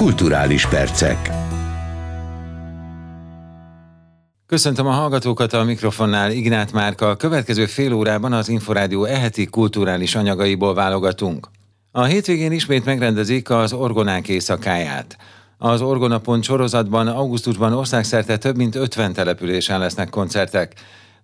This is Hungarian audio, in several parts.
Kulturális percek. Köszöntöm a hallgatókat a mikrofonnál, Ignát Márka. A következő fél órában az Inforádió eheti kulturális anyagaiból válogatunk. A hétvégén ismét megrendezik az Orgonák éjszakáját. Az Orgonapont sorozatban augusztusban országszerte több mint 50 településen lesznek koncertek.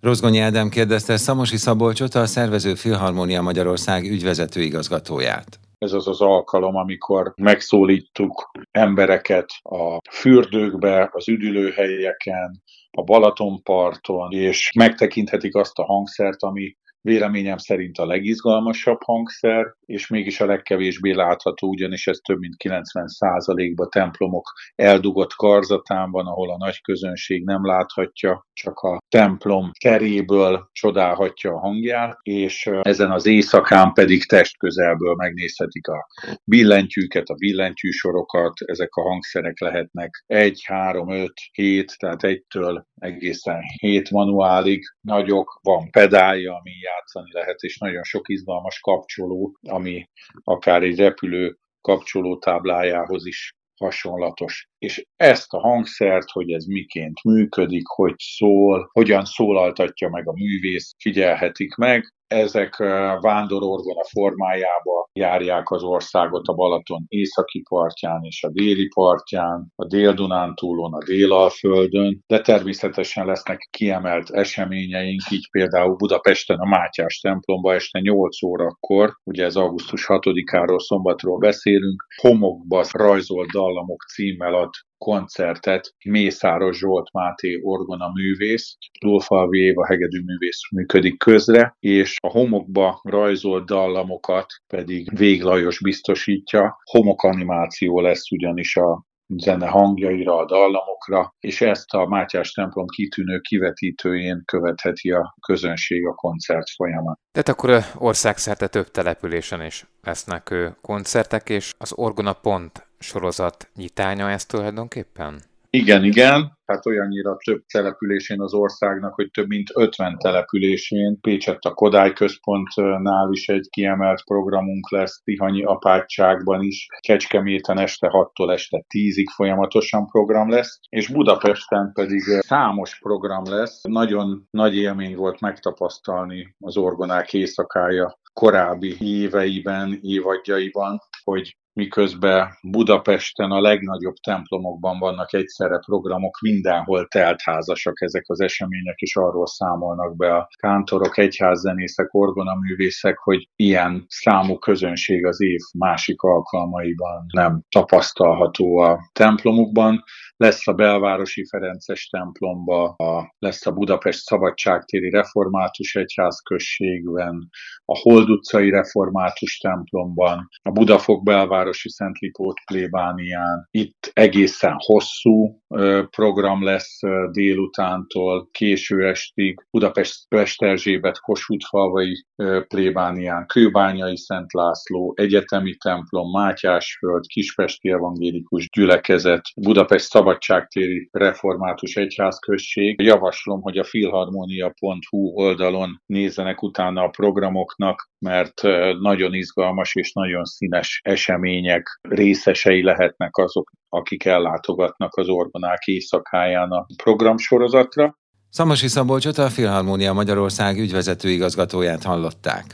Rozgonyi Ádám kérdezte Szamosi Szabolcsot, a Szervező Filharmónia Magyarország ügyvezető igazgatóját. Ez az az alkalom, amikor megszólítjuk embereket a fürdőkbe, az üdülőhelyeken, a Balatonparton, és megtekinthetik azt a hangszert, ami véleményem szerint a legizgalmasabb hangszer, és mégis a legkevésbé látható, ugyanis ez több mint 90%-ban templomok eldugott karzatán van, ahol a nagy közönség nem láthatja, csak a templom teréből csodálhatja a hangját, és ezen az éjszakán pedig testközelből megnézhetik a billentyűket, a billentyűsorokat, ezek a hangszerek lehetnek 1, 3, 5, 7, tehát egytől egészen 7 manuálig nagyok, van pedálja, ami játszani lehet, és nagyon sok izgalmas kapcsoló, ami akár egy repülő kapcsoló táblájához is hasonlatos. És ezt a hangszert, hogy ez miként működik, hogy szól, hogyan szólaltatja meg a művész, figyelhetik meg, ezek vándororgona formájába járják az országot a Balaton északi partján és a déli partján, a Dél-Dunántúlon, a Délalföldön, de természetesen lesznek kiemelt eseményeink, így például Budapesten a Mátyás templomba este 8 órakor, ugye ez augusztus 6-áról szombatról beszélünk, homokba rajzolt dallamok címmel ad koncertet Mészáros Zsolt Máté orgona művész, Lófalvi Éva hegedű művész működik közre, és a homokba rajzolt dallamokat pedig Véglajos biztosítja. Homokanimáció lesz ugyanis a zene hangjaira, a dallamokra, és ezt a Mátyás templom kitűnő kivetítőjén követheti a közönség a koncert folyamán. Tehát akkor országszerte több településen is lesznek koncertek, és az Orgona Pont sorozat nyitánya ez tulajdonképpen? Igen, igen, tehát olyannyira több településén az országnak, hogy több mint 50 településén, Pécsett a Kodály Központnál is egy kiemelt programunk lesz, Tihanyi apátságban is, Kecskeméten este 6-tól este 10-ig folyamatosan program lesz, és Budapesten pedig számos program lesz. Nagyon nagy élmény volt megtapasztalni az orgonák éjszakája korábbi éveiben, évadjaiban, hogy miközben Budapesten a legnagyobb templomokban vannak egyszerre programok, mindenhol teltházasak ezek az események, és arról számolnak be a kántorok, egyházzenészek, orgonaművészek, hogy ilyen számú közönség az év másik alkalmaiban nem tapasztalható a templomukban lesz a belvárosi Ferences templomba, a, lesz a Budapest Szabadságtéri Református Egyházközségben, a Hold utcai Református templomban, a Budafok belvárosi Szent Lipót plébánián. Itt egészen hosszú program lesz délutántól késő estig, Budapest Pesterzsébet Kossuth-falvai plébánián, Kőbányai Szent László, Egyetemi templom, Mátyásföld, Kispesti Evangélikus Gyülekezet, Budapest Szabadságtéri Szabadságtéri Református Egyházközség. Javaslom, hogy a filharmonia.hu oldalon nézzenek utána a programoknak, mert nagyon izgalmas és nagyon színes események részesei lehetnek azok, akik ellátogatnak az Orgonák éjszakáján a programsorozatra. Szamasi Szabolcsot a Filharmonia Magyarország ügyvezető igazgatóját hallották.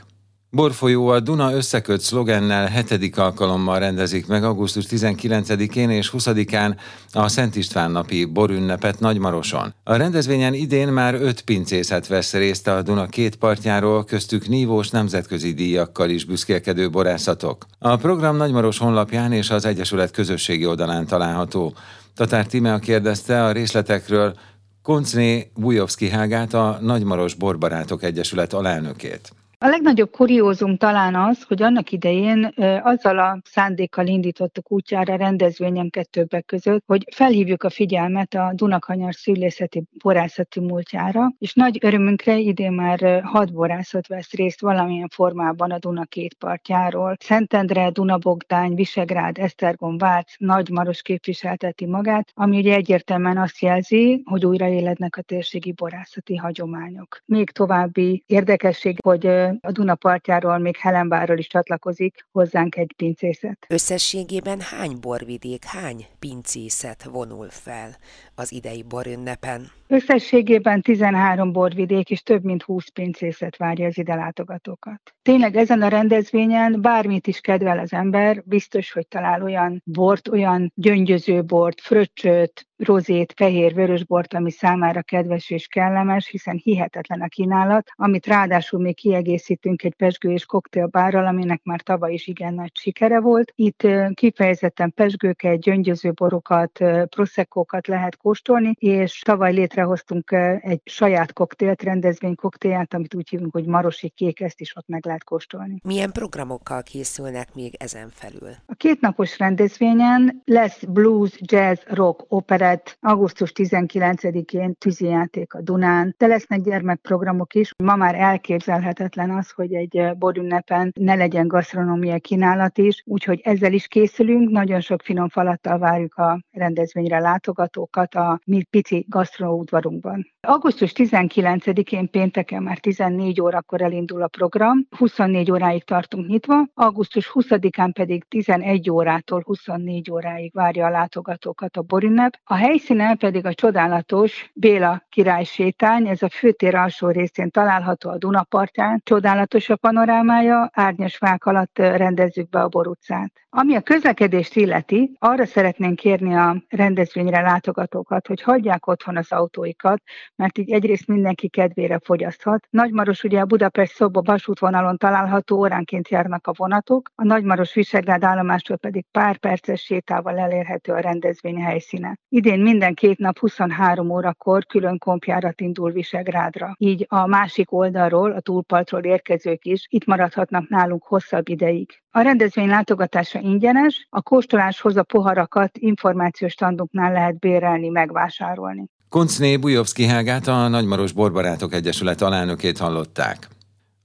Borfolyó a Duna összeköt szlogennel hetedik alkalommal rendezik meg augusztus 19-én és 20-án a Szent István napi borünnepet Nagymaroson. A rendezvényen idén már öt pincészet vesz részt a Duna két partjáról, köztük nívós nemzetközi díjakkal is büszkélkedő borászatok. A program Nagymaros honlapján és az Egyesület közösségi oldalán található. Tatár Tímea kérdezte a részletekről Koncné Bujovszki Hágát, a Nagymaros Borbarátok Egyesület alelnökét. A legnagyobb kuriózum talán az, hogy annak idején azzal a szándékkal indítottuk útjára rendezvényenket többek között, hogy felhívjuk a figyelmet a Dunakanyar szülészeti borászati múltjára, és nagy örömünkre idén már hat borászat vesz részt valamilyen formában a Duna két partjáról. Szentendre, Dunabogdány, Visegrád, Esztergom, Vác, Nagymaros képviselteti magát, ami ugye egyértelműen azt jelzi, hogy újraélednek a térségi borászati hagyományok. Még további érdekesség, hogy a Duna partjáról, még Helenbárról is csatlakozik hozzánk egy pincészet. Összességében hány borvidék, hány pincészet vonul fel az idei borünnepen? Összességében 13 borvidék és több mint 20 pincészet várja az ide látogatókat. Tényleg ezen a rendezvényen bármit is kedvel az ember, biztos, hogy talál olyan bort, olyan gyöngyöző bort, fröccsöt, rozét, fehér, vörös bort, ami számára kedves és kellemes, hiszen hihetetlen a kínálat, amit ráadásul még kiegészítünk egy pesgő és koktélbárral, aminek már tavaly is igen nagy sikere volt. Itt kifejezetten pesgőket, gyöngyöző borokat, proszekkókat lehet kóstolni, és tavaly létrehoztunk egy saját koktélt, rendezvény koktélját, amit úgy hívunk, hogy Marosi Kék, ezt is ott meg lehet kóstolni. Milyen programokkal készülnek még ezen felül? A kétnapos rendezvényen lesz blues, jazz, rock, opera, lett augusztus 19-én tűzijáték a Dunán, de lesznek gyermekprogramok is. Ma már elképzelhetetlen az, hogy egy borünnepen ne legyen gasztronómiai kínálat is, úgyhogy ezzel is készülünk. Nagyon sok finom falattal várjuk a rendezvényre látogatókat a mi pici gasztronóudvarunkban. Augusztus 19-én pénteken már 14 órakor elindul a program, 24 óráig tartunk nyitva, augusztus 20-án pedig 11 órától 24 óráig várja a látogatókat a borünnep. A helyszínen pedig a csodálatos Béla király sétány, ez a főtér alsó részén található a Dunapartján. Csodálatos a panorámája, árnyas fák alatt rendezzük be a borutcát. Ami a közlekedést illeti, arra szeretnénk kérni a rendezvényre látogatókat, hogy hagyják otthon az autóikat, mert így egyrészt mindenki kedvére fogyaszthat. Nagymaros ugye a Budapest Szoba vasútvonalon található, óránként járnak a vonatok, a Nagymaros Visegrád állomástól pedig pár perces sétával elérhető a rendezvény helyszíne. Idén minden két nap 23 órakor külön kompjárat indul Visegrádra. Így a másik oldalról, a túlpartról érkezők is itt maradhatnak nálunk hosszabb ideig. A rendezvény látogatása ingyenes, a kóstoláshoz a poharakat információs standoknál lehet bérelni, megvásárolni. Koncné Bujovszki Hágát a Nagymaros Borbarátok Egyesület alelnökét hallották.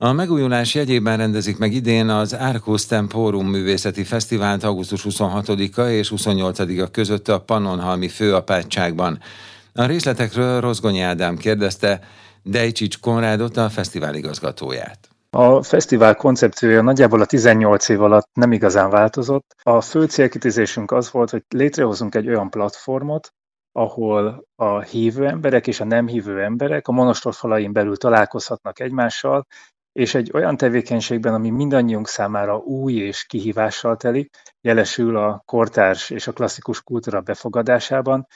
A megújulás jegyében rendezik meg idén az Arcus Temporum művészeti fesztivált augusztus 26-a és 28-a között a Pannonhalmi főapátságban. A részletekről Rozgonyi Ádám kérdezte Dejcsics Konrádot, a fesztivál igazgatóját. A fesztivál koncepciója nagyjából a 18 év alatt nem igazán változott. A fő célkitűzésünk az volt, hogy létrehozunk egy olyan platformot, ahol a hívő emberek és a nem hívő emberek a monostor falain belül találkozhatnak egymással, és egy olyan tevékenységben, ami mindannyiunk számára új és kihívással telik, jelesül a kortárs és a klasszikus kultúra befogadásában,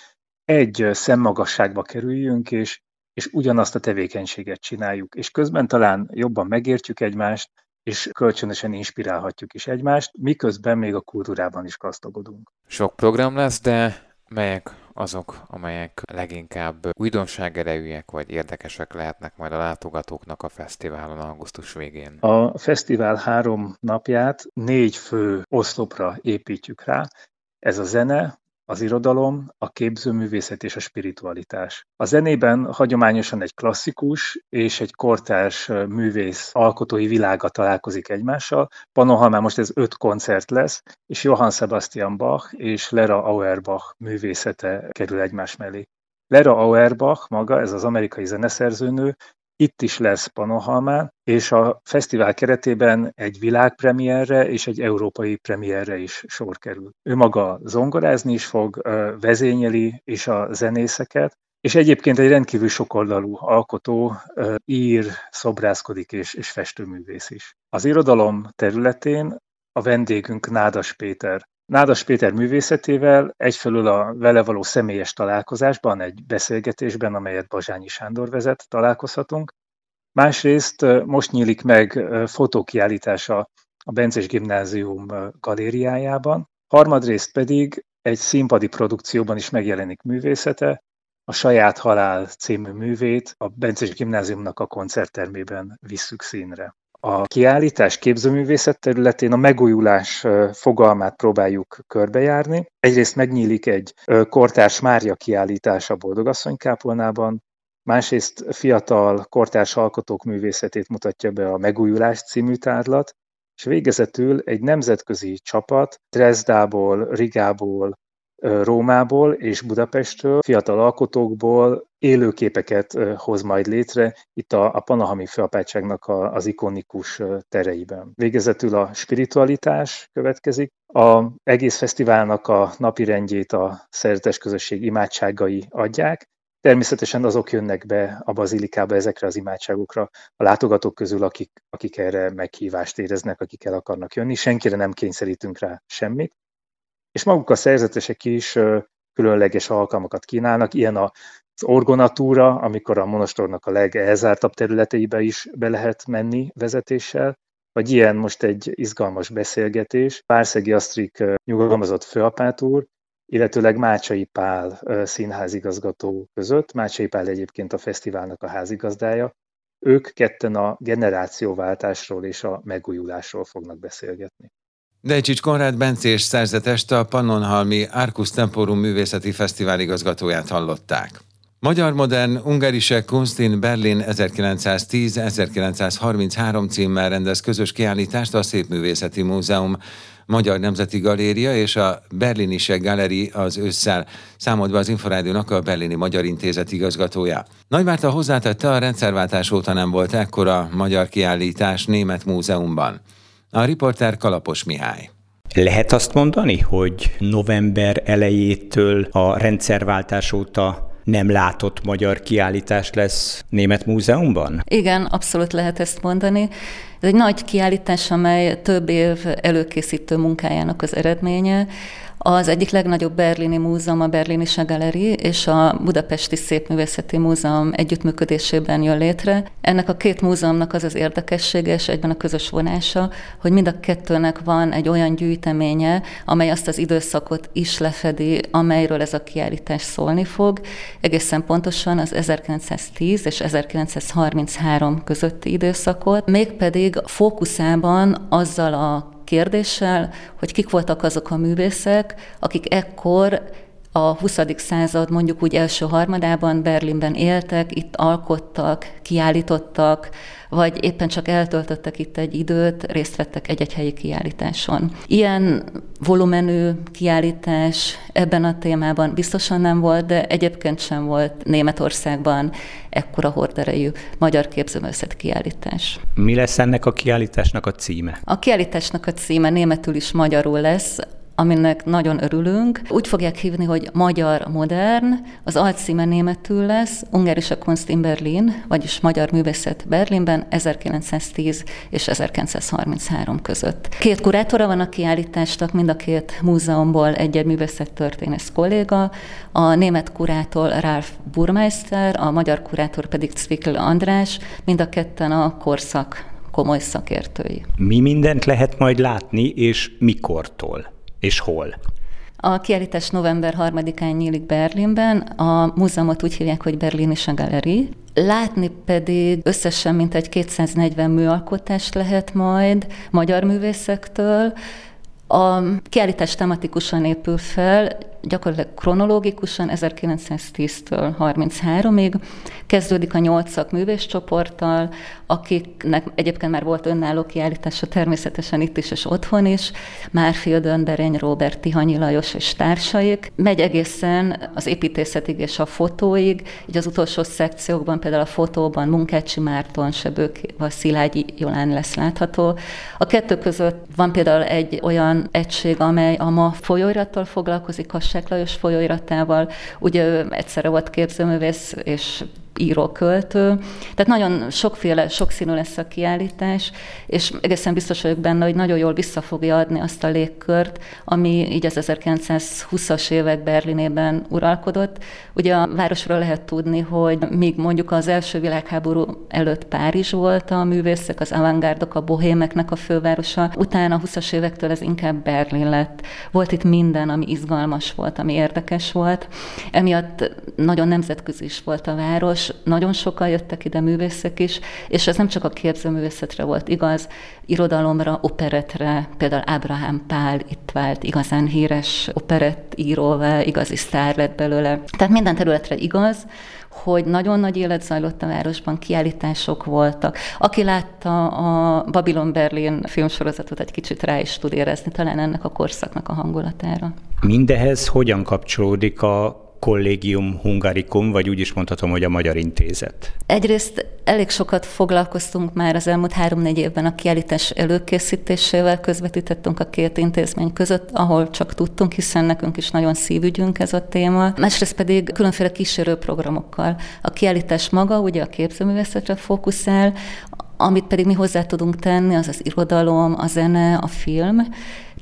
egy szemmagasságba kerüljünk, és, és ugyanazt a tevékenységet csináljuk, és közben talán jobban megértjük egymást, és kölcsönösen inspirálhatjuk is egymást, miközben még a kultúrában is gazdagodunk. Sok program lesz, de melyek azok, amelyek leginkább újdonságerejűek vagy érdekesek lehetnek majd a látogatóknak a fesztiválon augusztus végén? A fesztivál három napját négy fő oszlopra építjük rá. Ez a zene, az irodalom, a képzőművészet és a spiritualitás. A zenében hagyományosan egy klasszikus és egy kortárs művész alkotói világa találkozik egymással. Panohalmán most ez öt koncert lesz, és Johann Sebastian Bach és Lera Auerbach művészete kerül egymás mellé. Lera Auerbach maga, ez az amerikai zeneszerzőnő, itt is lesz Panohalmán, és a fesztivál keretében egy világpremierre és egy európai premierre is sor kerül. Ő maga zongorázni is fog, vezényeli is a zenészeket, és egyébként egy rendkívül sokoldalú alkotó, ír, szobrászkodik és, és festőművész is. Az irodalom területén a vendégünk Nádas Péter, Nádas Péter művészetével egyfelől a vele való személyes találkozásban, egy beszélgetésben, amelyet Bazsányi Sándor vezet, találkozhatunk. Másrészt most nyílik meg fotókiállítása a Bences Gimnázium galériájában, harmadrészt pedig egy színpadi produkcióban is megjelenik művészete, a Saját Halál című művét a Bences Gimnáziumnak a koncerttermében visszük színre. A kiállítás képzőművészet területén a megújulás fogalmát próbáljuk körbejárni. Egyrészt megnyílik egy kortárs Mária kiállítás a Boldogasszony kápolnában, másrészt fiatal kortárs alkotók művészetét mutatja be a Megújulás című tárlat, és végezetül egy nemzetközi csapat Dresdából, Rigából, Rómából és Budapestről, fiatal alkotókból élőképeket hoz majd létre itt a, a Panahami főapátságnak a, az ikonikus tereiben. Végezetül a spiritualitás következik. A egész fesztiválnak a napirendjét a szerzetes közösség imádságai adják, Természetesen azok jönnek be a bazilikába ezekre az imádságokra a látogatók közül, akik, akik erre meghívást éreznek, akik el akarnak jönni. Senkire nem kényszerítünk rá semmit. És maguk a szerzetesek is különleges alkalmakat kínálnak, ilyen az orgonatúra, amikor a monostornak a legelzártabb területeibe is be lehet menni vezetéssel, vagy ilyen most egy izgalmas beszélgetés. Párszegi Asztrik nyugalmazott főapát úr, illetőleg Mácsai Pál színházigazgató között. Mácsai Pál egyébként a fesztiválnak a házigazdája. Ők ketten a generációváltásról és a megújulásról fognak beszélgetni. Dejcsics Konrád Bencés szerzetest a Pannonhalmi Arcus Temporum Művészeti Fesztivál igazgatóját hallották. Magyar Modern Ungarische Kunst in Berlin 1910-1933 címmel rendez közös kiállítást a Szépművészeti Múzeum Magyar Nemzeti Galéria és a Berlini Gallery az ősszel, számodva az Inforádiónak a Berlini Magyar Intézet igazgatója. Nagymárta hozzátette, a rendszerváltás óta nem volt ekkora magyar kiállítás német múzeumban. A riporter Kalapos Mihály. Lehet azt mondani, hogy november elejétől a rendszerváltás óta nem látott magyar kiállítás lesz Német Múzeumban? Igen, abszolút lehet ezt mondani. Ez egy nagy kiállítás, amely több év előkészítő munkájának az eredménye. Az egyik legnagyobb berlini múzeum a Berlini Galeri és a Budapesti Szépművészeti Múzeum együttműködésében jön létre. Ennek a két múzeumnak az az érdekessége és egyben a közös vonása, hogy mind a kettőnek van egy olyan gyűjteménye, amely azt az időszakot is lefedi, amelyről ez a kiállítás szólni fog. Egészen pontosan az 1910 és 1933 közötti időszakot, mégpedig fókuszában azzal a kérdéssel, hogy kik voltak azok a művészek, akik ekkor a 20. század mondjuk úgy első harmadában Berlinben éltek, itt alkottak, kiállítottak, vagy éppen csak eltöltöttek itt egy időt, részt vettek egy-egy helyi kiállításon. Ilyen volumenű kiállítás ebben a témában biztosan nem volt, de egyébként sem volt Németországban ekkora horderejű magyar képzőművészet kiállítás. Mi lesz ennek a kiállításnak a címe? A kiállításnak a címe németül is magyarul lesz, aminek nagyon örülünk. Úgy fogják hívni, hogy Magyar Modern, az alcíme németül lesz, Ungarische Kunst in Berlin, vagyis Magyar Művészet Berlinben 1910 és 1933 között. Két kurátora van a kiállításnak, mind a két múzeumból egy-egy művészettörténész kolléga, a német kurátor Ralf Burmeister, a magyar kurátor pedig Zwickl András, mind a ketten a korszak komoly szakértői. Mi mindent lehet majd látni, és mikortól? És hol? A kiállítás november 3-án nyílik Berlinben, a múzeumot úgy hívják, hogy Berlini Galeri. Látni pedig összesen mintegy 240 műalkotást lehet majd magyar művészektől. A kiállítás tematikusan épül fel, gyakorlatilag kronológikusan 1910-től 33-ig. Kezdődik a nyolcak művészcsoporttal, akiknek egyébként már volt önálló kiállítása természetesen itt is és otthon is, Márfi Ödön, Robert, Tihanyi Lajos és társaik. Megy egészen az építészetig és a fotóig, így az utolsó szekciókban, például a fotóban Munkácsi Márton, Sebők, vagy Szilágyi Jolán lesz látható. A kettő között van például egy olyan egység, amely a ma folyóirattal foglalkozik, a Kassák Lajos folyóiratával. Ugye ő egyszerre volt képzőművész és író, költő. Tehát nagyon sokféle, sokszínű lesz a kiállítás, és egészen biztos vagyok benne, hogy nagyon jól vissza fogja adni azt a légkört, ami így az 1920-as évek Berlinében uralkodott. Ugye a városról lehet tudni, hogy míg mondjuk az első világháború előtt Párizs volt a művészek, az avantgárdok, a bohémeknek a fővárosa, utána a 20-as évektől ez inkább Berlin lett. Volt itt minden, ami izgalmas volt, ami érdekes volt. Emiatt nagyon nemzetközi is volt a város, és nagyon sokan jöttek ide művészek is, és ez nem csak a képzőművészetre volt igaz, irodalomra, operetre, például Ábrahám Pál itt vált igazán híres operett íróvá, igazi sztár lett belőle. Tehát minden területre igaz, hogy nagyon nagy élet zajlott a városban, kiállítások voltak. Aki látta a Babylon Berlin filmsorozatot, egy kicsit rá is tud érezni talán ennek a korszaknak a hangulatára. Mindehez hogyan kapcsolódik a Collegium Hungaricum, vagy úgy is mondhatom, hogy a Magyar Intézet? Egyrészt elég sokat foglalkoztunk már az elmúlt három-négy évben a kiállítás előkészítésével, közvetítettünk a két intézmény között, ahol csak tudtunk, hiszen nekünk is nagyon szívügyünk ez a téma. Másrészt pedig különféle kísérő programokkal. A kiállítás maga ugye a képzőművészetre fókuszál, amit pedig mi hozzá tudunk tenni, az az irodalom, a zene, a film,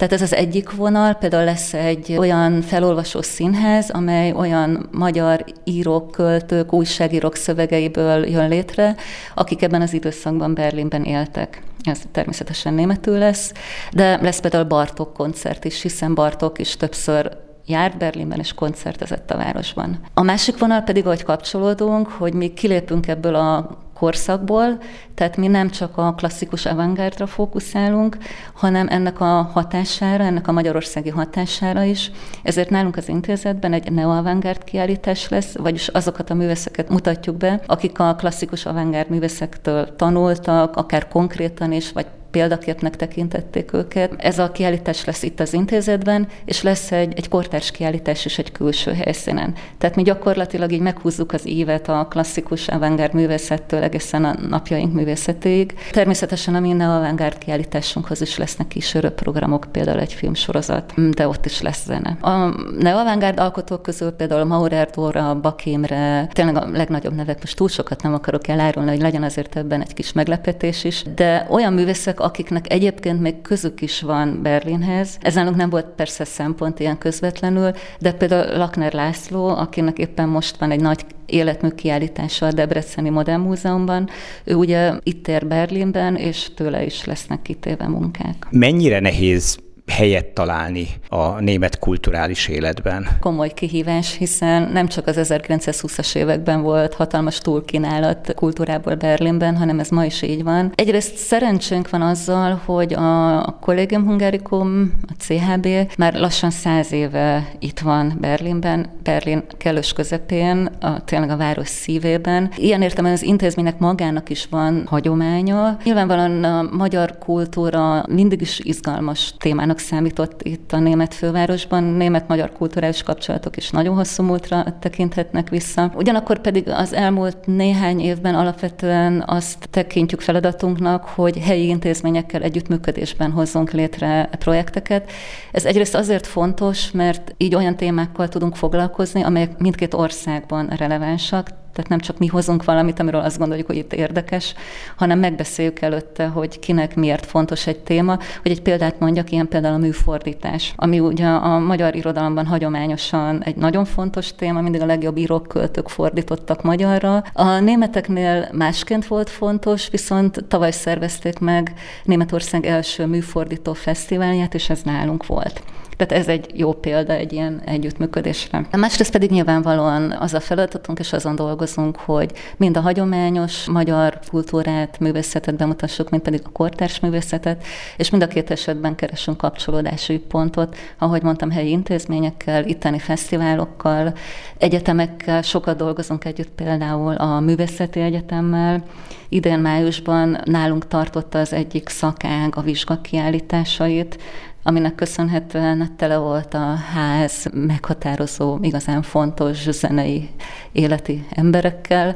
tehát ez az egyik vonal, például lesz egy olyan felolvasó színház, amely olyan magyar írók, költők, újságírók szövegeiből jön létre, akik ebben az időszakban Berlinben éltek. Ez természetesen németül lesz, de lesz például Bartok koncert is, hiszen Bartok is többször járt Berlinben és koncertezett a városban. A másik vonal pedig, ahogy kapcsolódunk, hogy mi kilépünk ebből a korszakból, tehát mi nem csak a klasszikus avantgárdra fókuszálunk, hanem ennek a hatására, ennek a magyarországi hatására is. Ezért nálunk az intézetben egy neo-avantgárd kiállítás lesz, vagyis azokat a művészeket mutatjuk be, akik a klasszikus avantgárd művészektől tanultak, akár konkrétan is, vagy példaképnek tekintették őket. Ez a kiállítás lesz itt az intézetben, és lesz egy, egy kortárs kiállítás is egy külső helyszínen. Tehát mi gyakorlatilag így meghúzzuk az évet a klasszikus avantgárd művészettől egészen a napjaink művészetéig. Természetesen a minden avantgárd kiállításunkhoz is lesznek kísérő programok, például egy filmsorozat, de ott is lesz zene. A neo-avantgárd alkotók közül például Maurer Dóra, Bakémre, tényleg a legnagyobb nevek, most túl sokat nem akarok elárulni, hogy legyen azért ebben egy kis meglepetés is, de olyan művészek, akiknek egyébként még közük is van Berlinhez. Ez nálunk nem volt persze szempont ilyen közvetlenül, de például Lakner László, akinek éppen most van egy nagy életmű kiállítása a Debreceni Modern Múzeumban. Ő ugye itt ér Berlinben, és tőle is lesznek kitéve munkák. Mennyire nehéz helyet találni a német kulturális életben. Komoly kihívás, hiszen nem csak az 1920-as években volt hatalmas túlkínálat kultúrából Berlinben, hanem ez ma is így van. Egyrészt szerencsénk van azzal, hogy a Collegium Hungaricum, a CHB már lassan száz éve itt van Berlinben, Berlin kellős közepén, a, tényleg a város szívében. Ilyen értelemben az intézménynek magának is van hagyománya. Nyilvánvalóan a magyar kultúra mindig is izgalmas témának számított itt a német fővárosban. Német-magyar kulturális kapcsolatok is nagyon hosszú múltra tekinthetnek vissza. Ugyanakkor pedig az elmúlt néhány évben alapvetően azt tekintjük feladatunknak, hogy helyi intézményekkel együttműködésben hozzunk létre projekteket. Ez egyrészt azért fontos, mert így olyan témákkal tudunk foglalkozni, amelyek mindkét országban relevánsak, tehát nem csak mi hozunk valamit, amiről azt gondoljuk, hogy itt érdekes, hanem megbeszéljük előtte, hogy kinek miért fontos egy téma. Hogy egy példát mondjak, ilyen például a műfordítás, ami ugye a magyar irodalomban hagyományosan egy nagyon fontos téma, mindig a legjobb írók, költők fordítottak magyarra. A németeknél másként volt fontos, viszont tavaly szervezték meg Németország első műfordító fesztiválját, és ez nálunk volt. Tehát ez egy jó példa egy ilyen együttműködésre. A másrészt pedig nyilvánvalóan az a feladatunk, és azon dolgozunk, hogy mind a hagyományos magyar kultúrát, művészetet bemutassuk, mind pedig a kortárs művészetet, és mind a két esetben keresünk kapcsolódási pontot, ahogy mondtam, helyi intézményekkel, itteni fesztiválokkal, egyetemekkel, sokat dolgozunk együtt például a Művészeti Egyetemmel. Idén májusban nálunk tartotta az egyik szakág a vizsgakiállításait, aminek köszönhetően tele volt a ház meghatározó, igazán fontos zenei életi emberekkel,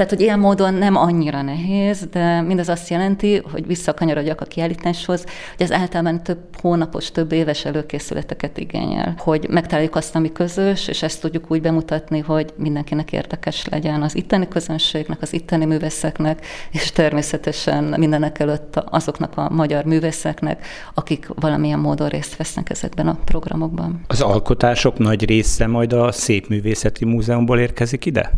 tehát, hogy ilyen módon nem annyira nehéz, de mindez azt jelenti, hogy visszakanyarodjak a kiállításhoz, hogy ez általában több hónapos, több éves előkészületeket igényel, hogy megtaláljuk azt, ami közös, és ezt tudjuk úgy bemutatni, hogy mindenkinek érdekes legyen az itteni közönségnek, az itteni művészeknek, és természetesen mindenek előtt azoknak a magyar művészeknek, akik valamilyen módon részt vesznek ezekben a programokban. Az alkotások nagy része majd a Szépművészeti Múzeumból érkezik ide?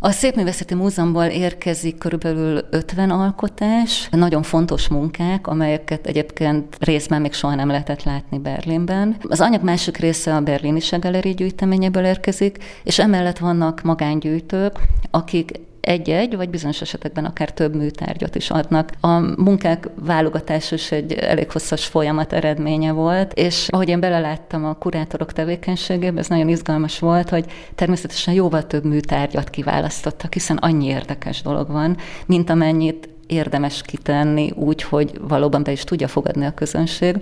A Szépművészeti Múzeumból érkezik körülbelül 50 alkotás, nagyon fontos munkák, amelyeket egyébként részben még soha nem lehetett látni Berlinben. Az anyag másik része a Berlini Galeri gyűjteményéből érkezik, és emellett vannak magángyűjtők, akik egy-egy, vagy bizonyos esetekben akár több műtárgyat is adnak. A munkák válogatása is egy elég hosszas folyamat eredménye volt, és ahogy én beleláttam a kurátorok tevékenységébe, ez nagyon izgalmas volt, hogy természetesen jóval több műtárgyat kiválasztottak, hiszen annyi érdekes dolog van, mint amennyit érdemes kitenni úgy, hogy valóban be is tudja fogadni a közönség.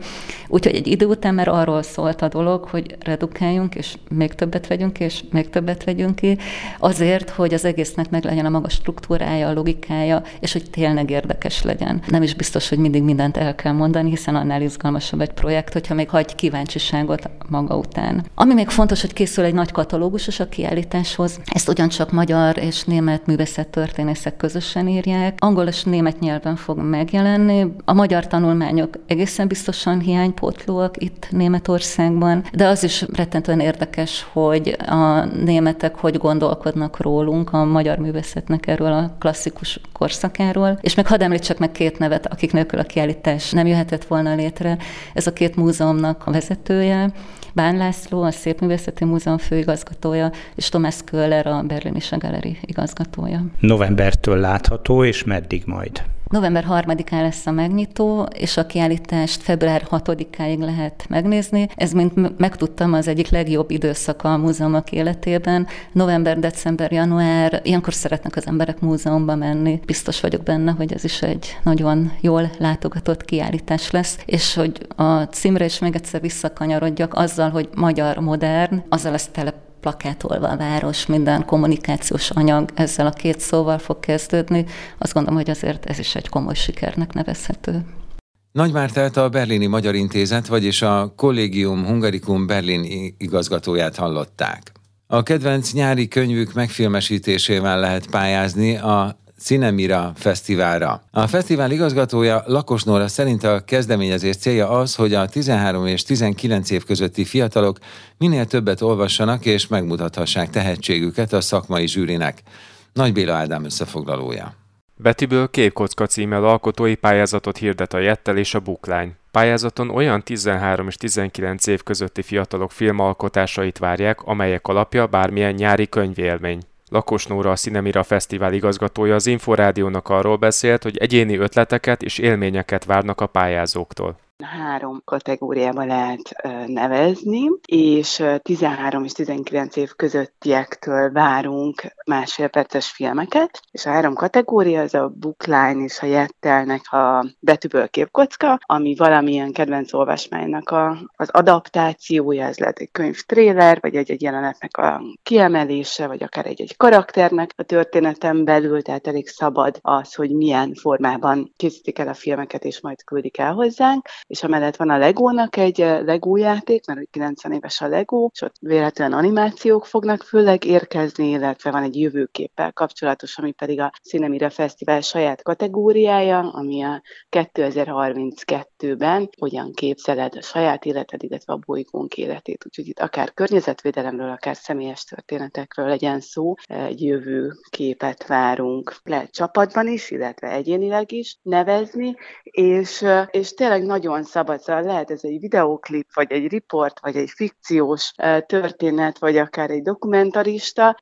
Úgyhogy egy idő után már arról szólt a dolog, hogy redukáljunk, és még többet vegyünk, és még többet vegyünk ki, azért, hogy az egésznek meg legyen a maga struktúrája, a logikája, és hogy tényleg érdekes legyen. Nem is biztos, hogy mindig mindent el kell mondani, hiszen annál izgalmasabb egy projekt, hogyha még hagy kíváncsiságot maga után. Ami még fontos, hogy készül egy nagy katalógus a kiállításhoz. Ezt ugyancsak magyar és német művészet történészek közösen írják. Angol és német nyelven fog megjelenni. A magyar tanulmányok egészen biztosan hiánypótlóak itt Németországban, de az is rettentően érdekes, hogy a németek hogy gondolkodnak rólunk, a magyar művészetnek erről a klasszikus korszakáról. És még hadd említsek meg két nevet, akik nélkül a kiállítás nem jöhetett volna létre. Ez a két múzeumnak a vezetője, Bán László, a Szépművészeti Múzeum főigazgatója, és Tomás Köller, a Berlini Galeri igazgatója. Novembertől látható, és meddig majd? November 3-án lesz a megnyitó, és a kiállítást február 6-áig lehet megnézni. Ez, mint megtudtam, az egyik legjobb időszaka a múzeumok életében. November, december, január, ilyenkor szeretnek az emberek múzeumba menni. Biztos vagyok benne, hogy ez is egy nagyon jól látogatott kiállítás lesz, és hogy a címre is még egyszer visszakanyarodjak azzal, hogy magyar modern, azzal lesz tele plakátolva a város, minden kommunikációs anyag ezzel a két szóval fog kezdődni. Azt gondolom, hogy azért ez is egy komoly sikernek nevezhető. Nagy Mártát a Berlini Magyar Intézet, vagyis a Collegium Hungaricum Berlin igazgatóját hallották. A kedvenc nyári könyvük megfilmesítésével lehet pályázni a Cinemira Fesztiválra. A fesztivál igazgatója Lakos Nóra szerint a kezdeményezés célja az, hogy a 13 és 19 év közötti fiatalok minél többet olvassanak és megmutathassák tehetségüket a szakmai zsűrinek. Nagy Béla Ádám összefoglalója. Betiből képkocka címmel alkotói pályázatot hirdet a Jettel és a Buklány. Pályázaton olyan 13 és 19 év közötti fiatalok filmalkotásait várják, amelyek alapja bármilyen nyári könyvélmény. Lakos Nóra, a Cinemira Fesztivál igazgatója az Inforádiónak arról beszélt, hogy egyéni ötleteket és élményeket várnak a pályázóktól három kategóriába lehet nevezni, és 13 és 19 év közöttiektől várunk másfél perces filmeket, és a három kategória az a bookline és a jettelnek a betűből képkocka, ami valamilyen kedvenc olvasmánynak a, az adaptációja, ez lehet egy könyv tréler, vagy egy-egy jelenetnek a kiemelése, vagy akár egy-egy karakternek a történeten belül, tehát elég szabad az, hogy milyen formában készítik el a filmeket, és majd küldik el hozzánk és amellett van a Legónak egy eh, Lego játék, mert 90 éves a Lego, és ott véletlenül animációk fognak főleg érkezni, illetve van egy jövőképpel kapcsolatos, ami pedig a Cinemira Fesztivál saját kategóriája, ami a 2032-ben hogyan képzeled a saját életed, illetve a bolygónk életét. Úgyhogy itt akár környezetvédelemről, akár személyes történetekről legyen szó, egy jövőképet várunk, lehet csapatban is, illetve egyénileg is nevezni, és, eh, és tényleg nagyon nagyon szabad, szóval lehet ez egy videóklip, vagy egy riport, vagy egy fikciós történet, vagy akár egy dokumentarista,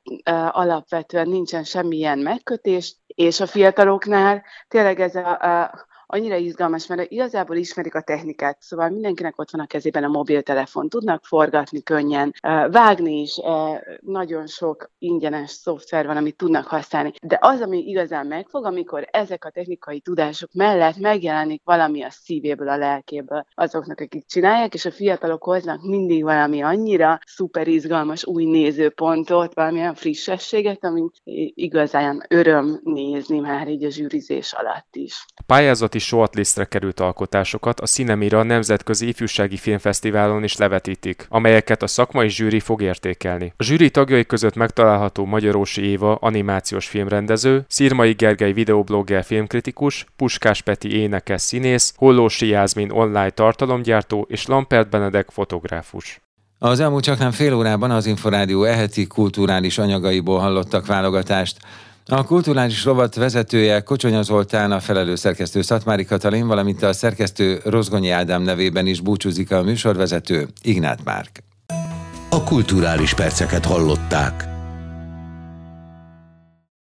alapvetően nincsen semmilyen megkötés, és a fiataloknál tényleg ez a, a annyira izgalmas, mert igazából ismerik a technikát, szóval mindenkinek ott van a kezében a mobiltelefon, tudnak forgatni könnyen, vágni is, nagyon sok ingyenes szoftver van, amit tudnak használni, de az, ami igazán megfog, amikor ezek a technikai tudások mellett megjelenik valami a szívéből, a lelkéből azoknak, akik csinálják, és a fiatalok hoznak mindig valami annyira szuper izgalmas új nézőpontot, valamilyen frissességet, amit igazán öröm nézni már így a zsűrizés alatt is. Pályázati shortlistre került alkotásokat a Cinemira Nemzetközi Ifjúsági Filmfesztiválon is levetítik, amelyeket a szakmai zsűri fog értékelni. A zsűri tagjai között megtalálható Magyarósi Éva animációs filmrendező, Szirmai Gergely videoblogger filmkritikus, Puskás Peti énekes színész, Hollósi Jászmin online tartalomgyártó és Lampert Benedek fotográfus. Az elmúlt csak nem fél órában az Inforádió eheti kulturális anyagaiból hallottak válogatást. A kulturális rovat vezetője Kocsonya Zoltán, a felelős szerkesztő Szatmári Katalin, valamint a szerkesztő Rozgonyi Ádám nevében is búcsúzik a műsorvezető Ignát Márk. A kulturális perceket hallották.